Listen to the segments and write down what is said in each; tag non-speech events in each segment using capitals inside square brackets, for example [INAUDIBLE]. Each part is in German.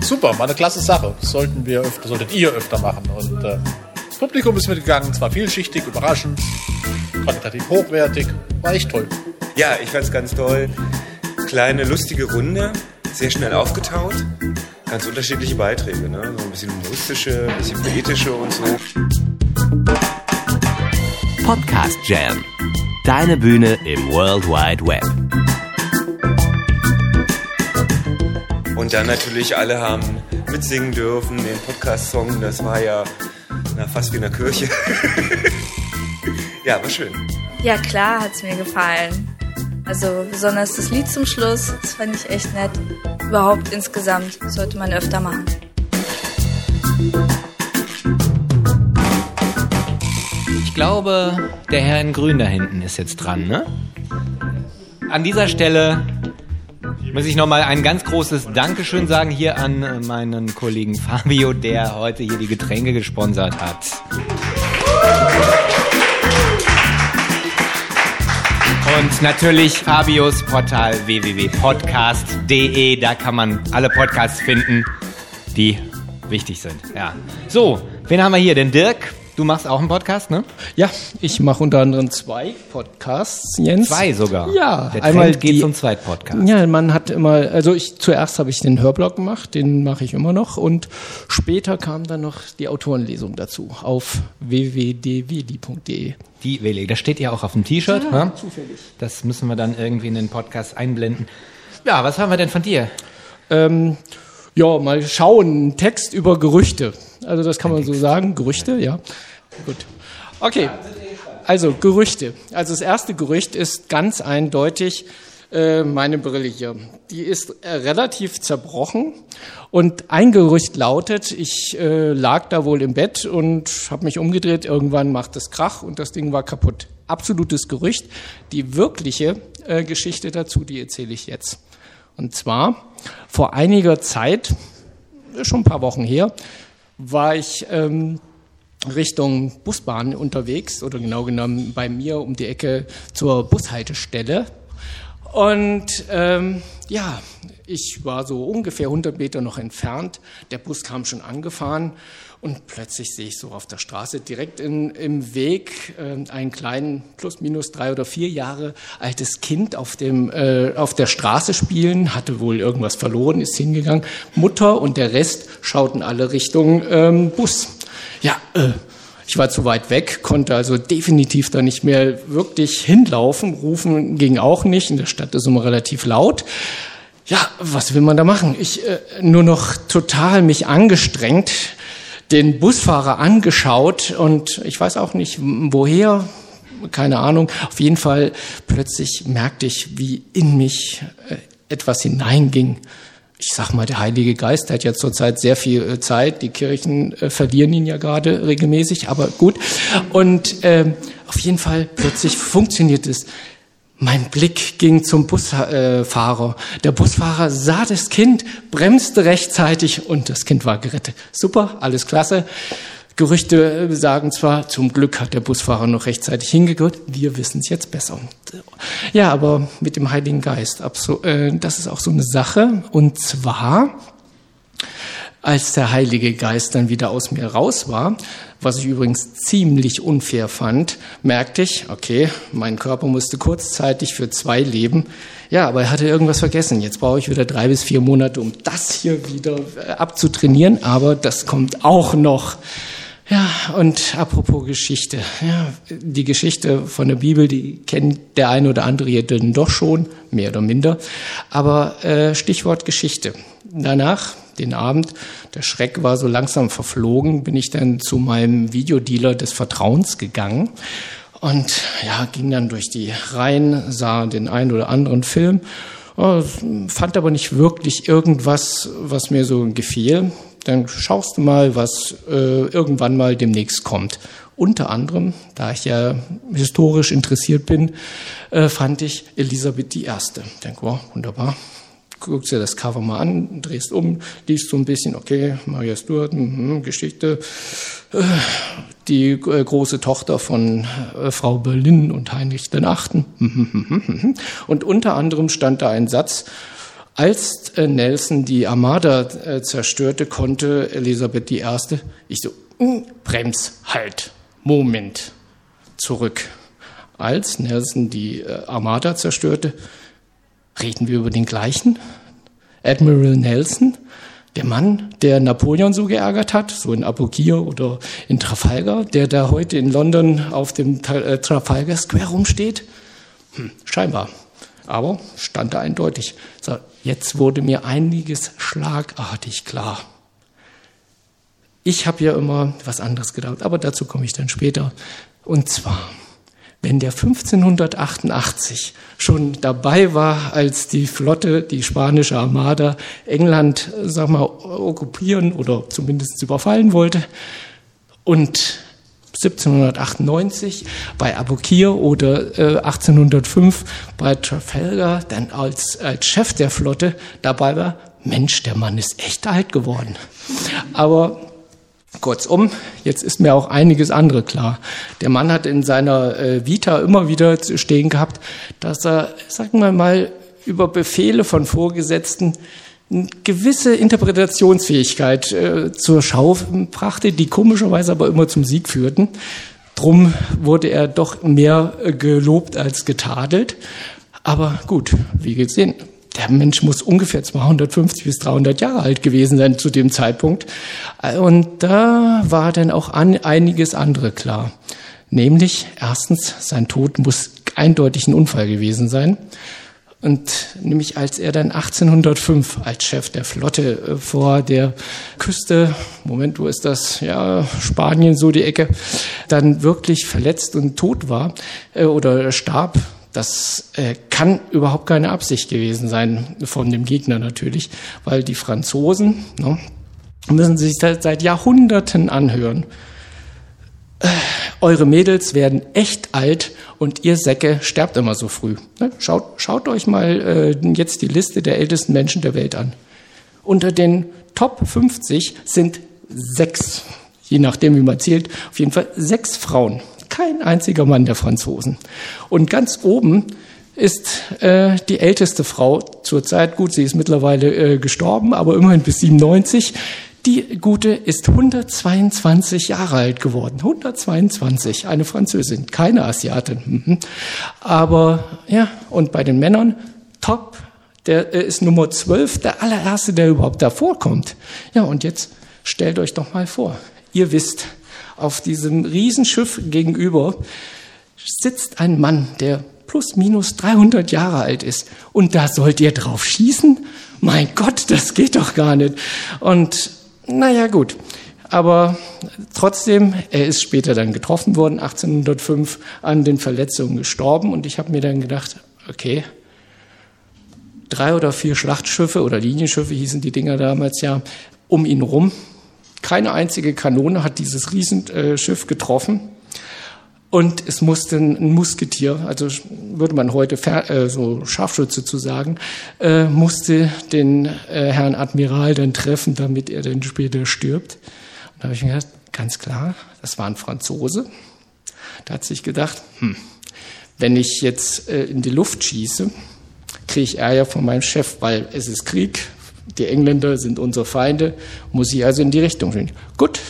super, war eine klasse Sache. Das sollten wir öfter, solltet ihr öfter machen. Und äh, das Publikum ist mitgegangen, zwar vielschichtig, überraschend, qualitativ hochwertig, war echt toll. Ja, ich fand es ganz toll. Kleine, lustige Runde, sehr schnell aufgetaut. Ganz unterschiedliche Beiträge, ne? So ein bisschen humoristische, ein bisschen poetische und so. Podcast Jam. Deine Bühne im World Wide Web. Und dann natürlich alle haben mitsingen dürfen, den Podcast-Song, das war ja na, fast wie in der Kirche. [LAUGHS] ja, war schön. Ja, klar hat's mir gefallen. Also besonders das Lied zum Schluss, das fand ich echt nett. Überhaupt insgesamt sollte man öfter machen. Ich glaube, der Herr in Grün da hinten ist jetzt dran, ne? An dieser Stelle muss ich nochmal ein ganz großes Dankeschön sagen hier an meinen Kollegen Fabio, der heute hier die Getränke gesponsert hat. Und natürlich Fabios Portal www.podcast.de. Da kann man alle Podcasts finden, die wichtig sind. Ja. So, wen haben wir hier? Den Dirk. Du machst auch einen Podcast, ne? Ja, ich mache unter anderem zwei Podcasts, Jens. Zwei sogar. Ja, Der einmal Trend geht die- zum Zweitpodcast. Ja, man hat immer, also ich zuerst habe ich den Hörblog gemacht, den mache ich immer noch und später kam dann noch die Autorenlesung dazu auf www.dwd.de. Die Welle, das steht ja auch auf dem T-Shirt. Ja, ne? zufällig. Das müssen wir dann irgendwie in den Podcast einblenden. Ja, was haben wir denn von dir? Ähm, ja, mal schauen, Text über Gerüchte. Also das kann man so sagen, Gerüchte, ja. Gut. Okay, also Gerüchte. Also das erste Gerücht ist ganz eindeutig äh, meine Brille hier. Die ist äh, relativ zerbrochen und ein Gerücht lautet, ich äh, lag da wohl im Bett und habe mich umgedreht, irgendwann macht es Krach und das Ding war kaputt. Absolutes Gerücht. Die wirkliche äh, Geschichte dazu, die erzähle ich jetzt. Und zwar vor einiger Zeit, schon ein paar Wochen her, war ich ähm, Richtung Busbahn unterwegs oder genau genommen bei mir um die Ecke zur Bushaltestelle. Und ähm, ja, ich war so ungefähr 100 Meter noch entfernt. Der Bus kam schon angefahren und plötzlich sehe ich so auf der Straße direkt in, im Weg äh, einen kleinen, plus minus drei oder vier Jahre altes Kind auf, dem, äh, auf der Straße spielen, hatte wohl irgendwas verloren, ist hingegangen. Mutter und der Rest schauten alle Richtung ähm, Bus. Ja, äh, ich war zu weit weg, konnte also definitiv da nicht mehr wirklich hinlaufen. Rufen ging auch nicht. In der Stadt ist immer relativ laut. Ja, was will man da machen? Ich äh, nur noch total mich angestrengt, den Busfahrer angeschaut und ich weiß auch nicht woher, keine Ahnung. Auf jeden Fall plötzlich merkte ich, wie in mich äh, etwas hineinging. Ich sag mal, der Heilige Geist hat ja zurzeit sehr viel äh, Zeit. Die Kirchen äh, verlieren ihn ja gerade regelmäßig, aber gut. Und ähm, auf jeden Fall plötzlich funktioniert es. Mein Blick ging zum Busfahrer. Der Busfahrer sah das Kind, bremste rechtzeitig und das Kind war gerettet. Super, alles klasse. Gerüchte sagen zwar, zum Glück hat der Busfahrer noch rechtzeitig hingegehört, wir wissen es jetzt besser. Ja, aber mit dem Heiligen Geist, äh, das ist auch so eine Sache. Und zwar, als der Heilige Geist dann wieder aus mir raus war, was ich übrigens ziemlich unfair fand, merkte ich, okay, mein Körper musste kurzzeitig für zwei leben. Ja, aber er hatte irgendwas vergessen. Jetzt brauche ich wieder drei bis vier Monate, um das hier wieder äh, abzutrainieren. Aber das kommt auch noch. Ja, und apropos Geschichte. Ja, die Geschichte von der Bibel, die kennt der eine oder andere hier denn doch schon, mehr oder minder. Aber äh, Stichwort Geschichte. Danach, den Abend, der Schreck war so langsam verflogen, bin ich dann zu meinem Videodealer des Vertrauens gegangen und ja, ging dann durch die Reihen, sah den einen oder anderen Film, äh, fand aber nicht wirklich irgendwas, was mir so gefiel. Dann schaust du mal, was äh, irgendwann mal demnächst kommt. Unter anderem, da ich ja historisch interessiert bin, äh, fand ich Elisabeth I. Denk, wow, wunderbar. Guckst dir das Cover mal an, drehst um, liest so ein bisschen, okay, Maria Stuart, mhm, Geschichte, äh, die äh, große Tochter von äh, Frau Berlin und Heinrich Achten. [LAUGHS] Und unter anderem stand da ein Satz, Als äh, Nelson die Armada äh, zerstörte, konnte Elisabeth I. Ich so, mm, brems, halt, Moment, zurück. Als Nelson die äh, Armada zerstörte, reden wir über den gleichen? Admiral Nelson, der Mann, der Napoleon so geärgert hat, so in Abukir oder in Trafalgar, der da heute in London auf dem Trafalgar Square rumsteht? Hm, scheinbar. Aber stand da eindeutig. So, jetzt wurde mir einiges schlagartig klar. Ich habe ja immer was anderes gedacht, aber dazu komme ich dann später. Und zwar, wenn der 1588 schon dabei war, als die Flotte, die spanische Armada, England, sag mal, okkupieren oder zumindest überfallen wollte und 1798 bei Abukir oder äh, 1805 bei Trafalgar dann als, als Chef der Flotte dabei war, Mensch, der Mann ist echt alt geworden. Aber Kurzum, jetzt ist mir auch einiges andere klar. Der Mann hat in seiner äh, Vita immer wieder stehen gehabt, dass er, sagen wir mal, über Befehle von Vorgesetzten gewisse Interpretationsfähigkeit äh, zur Schau brachte, die komischerweise aber immer zum Sieg führten. Drum wurde er doch mehr äh, gelobt als getadelt. Aber gut, wie gesehen, der Mensch muss ungefähr 250 bis 300 Jahre alt gewesen sein zu dem Zeitpunkt. Und da war dann auch an, einiges andere klar. Nämlich, erstens, sein Tod muss eindeutig ein Unfall gewesen sein. Und nämlich als er dann 1805 als Chef der Flotte äh, vor der Küste, Moment, wo ist das? Ja, Spanien, so die Ecke, dann wirklich verletzt und tot war äh, oder starb, das äh, kann überhaupt keine Absicht gewesen sein von dem Gegner natürlich, weil die Franzosen ne, müssen sich seit, seit Jahrhunderten anhören. Eure Mädels werden echt alt und ihr Säcke sterbt immer so früh. Ne? Schaut, schaut euch mal äh, jetzt die Liste der ältesten Menschen der Welt an. Unter den Top 50 sind sechs, je nachdem wie man zählt, auf jeden Fall sechs Frauen. Kein einziger Mann der Franzosen. Und ganz oben ist äh, die älteste Frau zurzeit, gut, sie ist mittlerweile äh, gestorben, aber immerhin bis 97, die Gute ist 122 Jahre alt geworden. 122, eine Französin, keine Asiatin. Mhm. Aber ja, und bei den Männern, top, der ist Nummer 12, der allererste, der überhaupt davor kommt. Ja, und jetzt stellt euch doch mal vor, ihr wisst, auf diesem Riesenschiff gegenüber sitzt ein Mann, der plus minus 300 Jahre alt ist. Und da sollt ihr drauf schießen? Mein Gott, das geht doch gar nicht. Und naja, gut. Aber trotzdem, er ist später dann getroffen worden, 1805, an den Verletzungen gestorben. Und ich habe mir dann gedacht, okay, drei oder vier Schlachtschiffe oder Linienschiffe hießen die Dinger damals ja, um ihn rum. Keine einzige Kanone hat dieses Riesenschiff getroffen. Und es musste ein Musketier, also würde man heute äh, so Scharfschütze zu sagen, äh, musste den äh, Herrn Admiral dann treffen, damit er dann später stirbt. Und da habe ich mir gedacht, ganz klar, das war ein Franzose. Da hat sich gedacht, hm, wenn ich jetzt äh, in die Luft schieße, kriege ich Ärger von meinem Chef, weil es ist Krieg, die Engländer sind unsere Feinde, muss ich also in die Richtung gehen. Gut,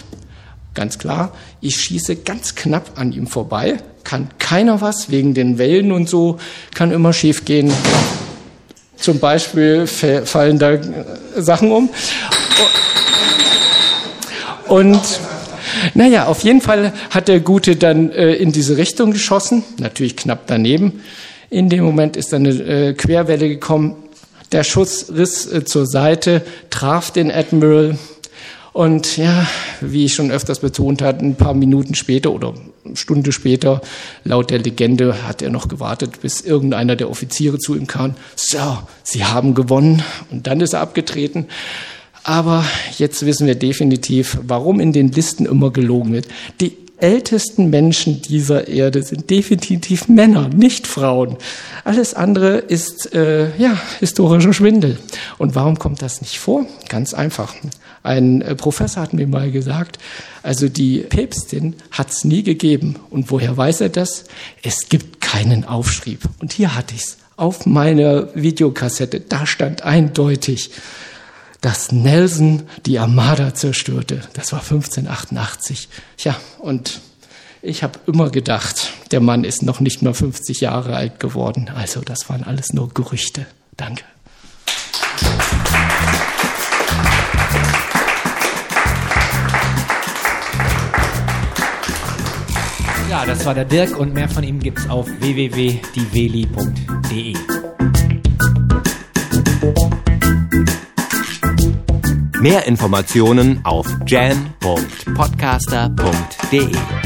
Ganz klar, ich schieße ganz knapp an ihm vorbei, kann keiner was, wegen den Wellen und so, kann immer schief gehen. Zum Beispiel fallen da äh, Sachen um. Und naja, auf jeden Fall hat der Gute dann äh, in diese Richtung geschossen, natürlich knapp daneben. In dem Moment ist dann eine äh, Querwelle gekommen. Der Schuss riss äh, zur Seite, traf den Admiral und ja, wie ich schon öfters betont hatte, ein paar Minuten später oder eine Stunde später, laut der Legende, hat er noch gewartet, bis irgendeiner der Offiziere zu ihm kam. So, Sie haben gewonnen. Und dann ist er abgetreten. Aber jetzt wissen wir definitiv, warum in den Listen immer gelogen wird. Die ältesten Menschen dieser Erde sind definitiv Männer, nicht Frauen. Alles andere ist äh, ja historischer Schwindel. Und warum kommt das nicht vor? Ganz einfach. Ein äh, Professor hat mir mal gesagt, also die Päpstin hat es nie gegeben. Und woher weiß er das? Es gibt keinen Aufschrieb. Und hier hatte ich es. auf meiner Videokassette, da stand eindeutig, dass Nelson die Armada zerstörte. Das war 1588. Ja, und ich habe immer gedacht, der Mann ist noch nicht mal 50 Jahre alt geworden. Also das waren alles nur Gerüchte. Danke. Ja, das war der Dirk und mehr von ihm gibt's auf www.dieveli.de. Mehr Informationen auf jam.podcaster.de.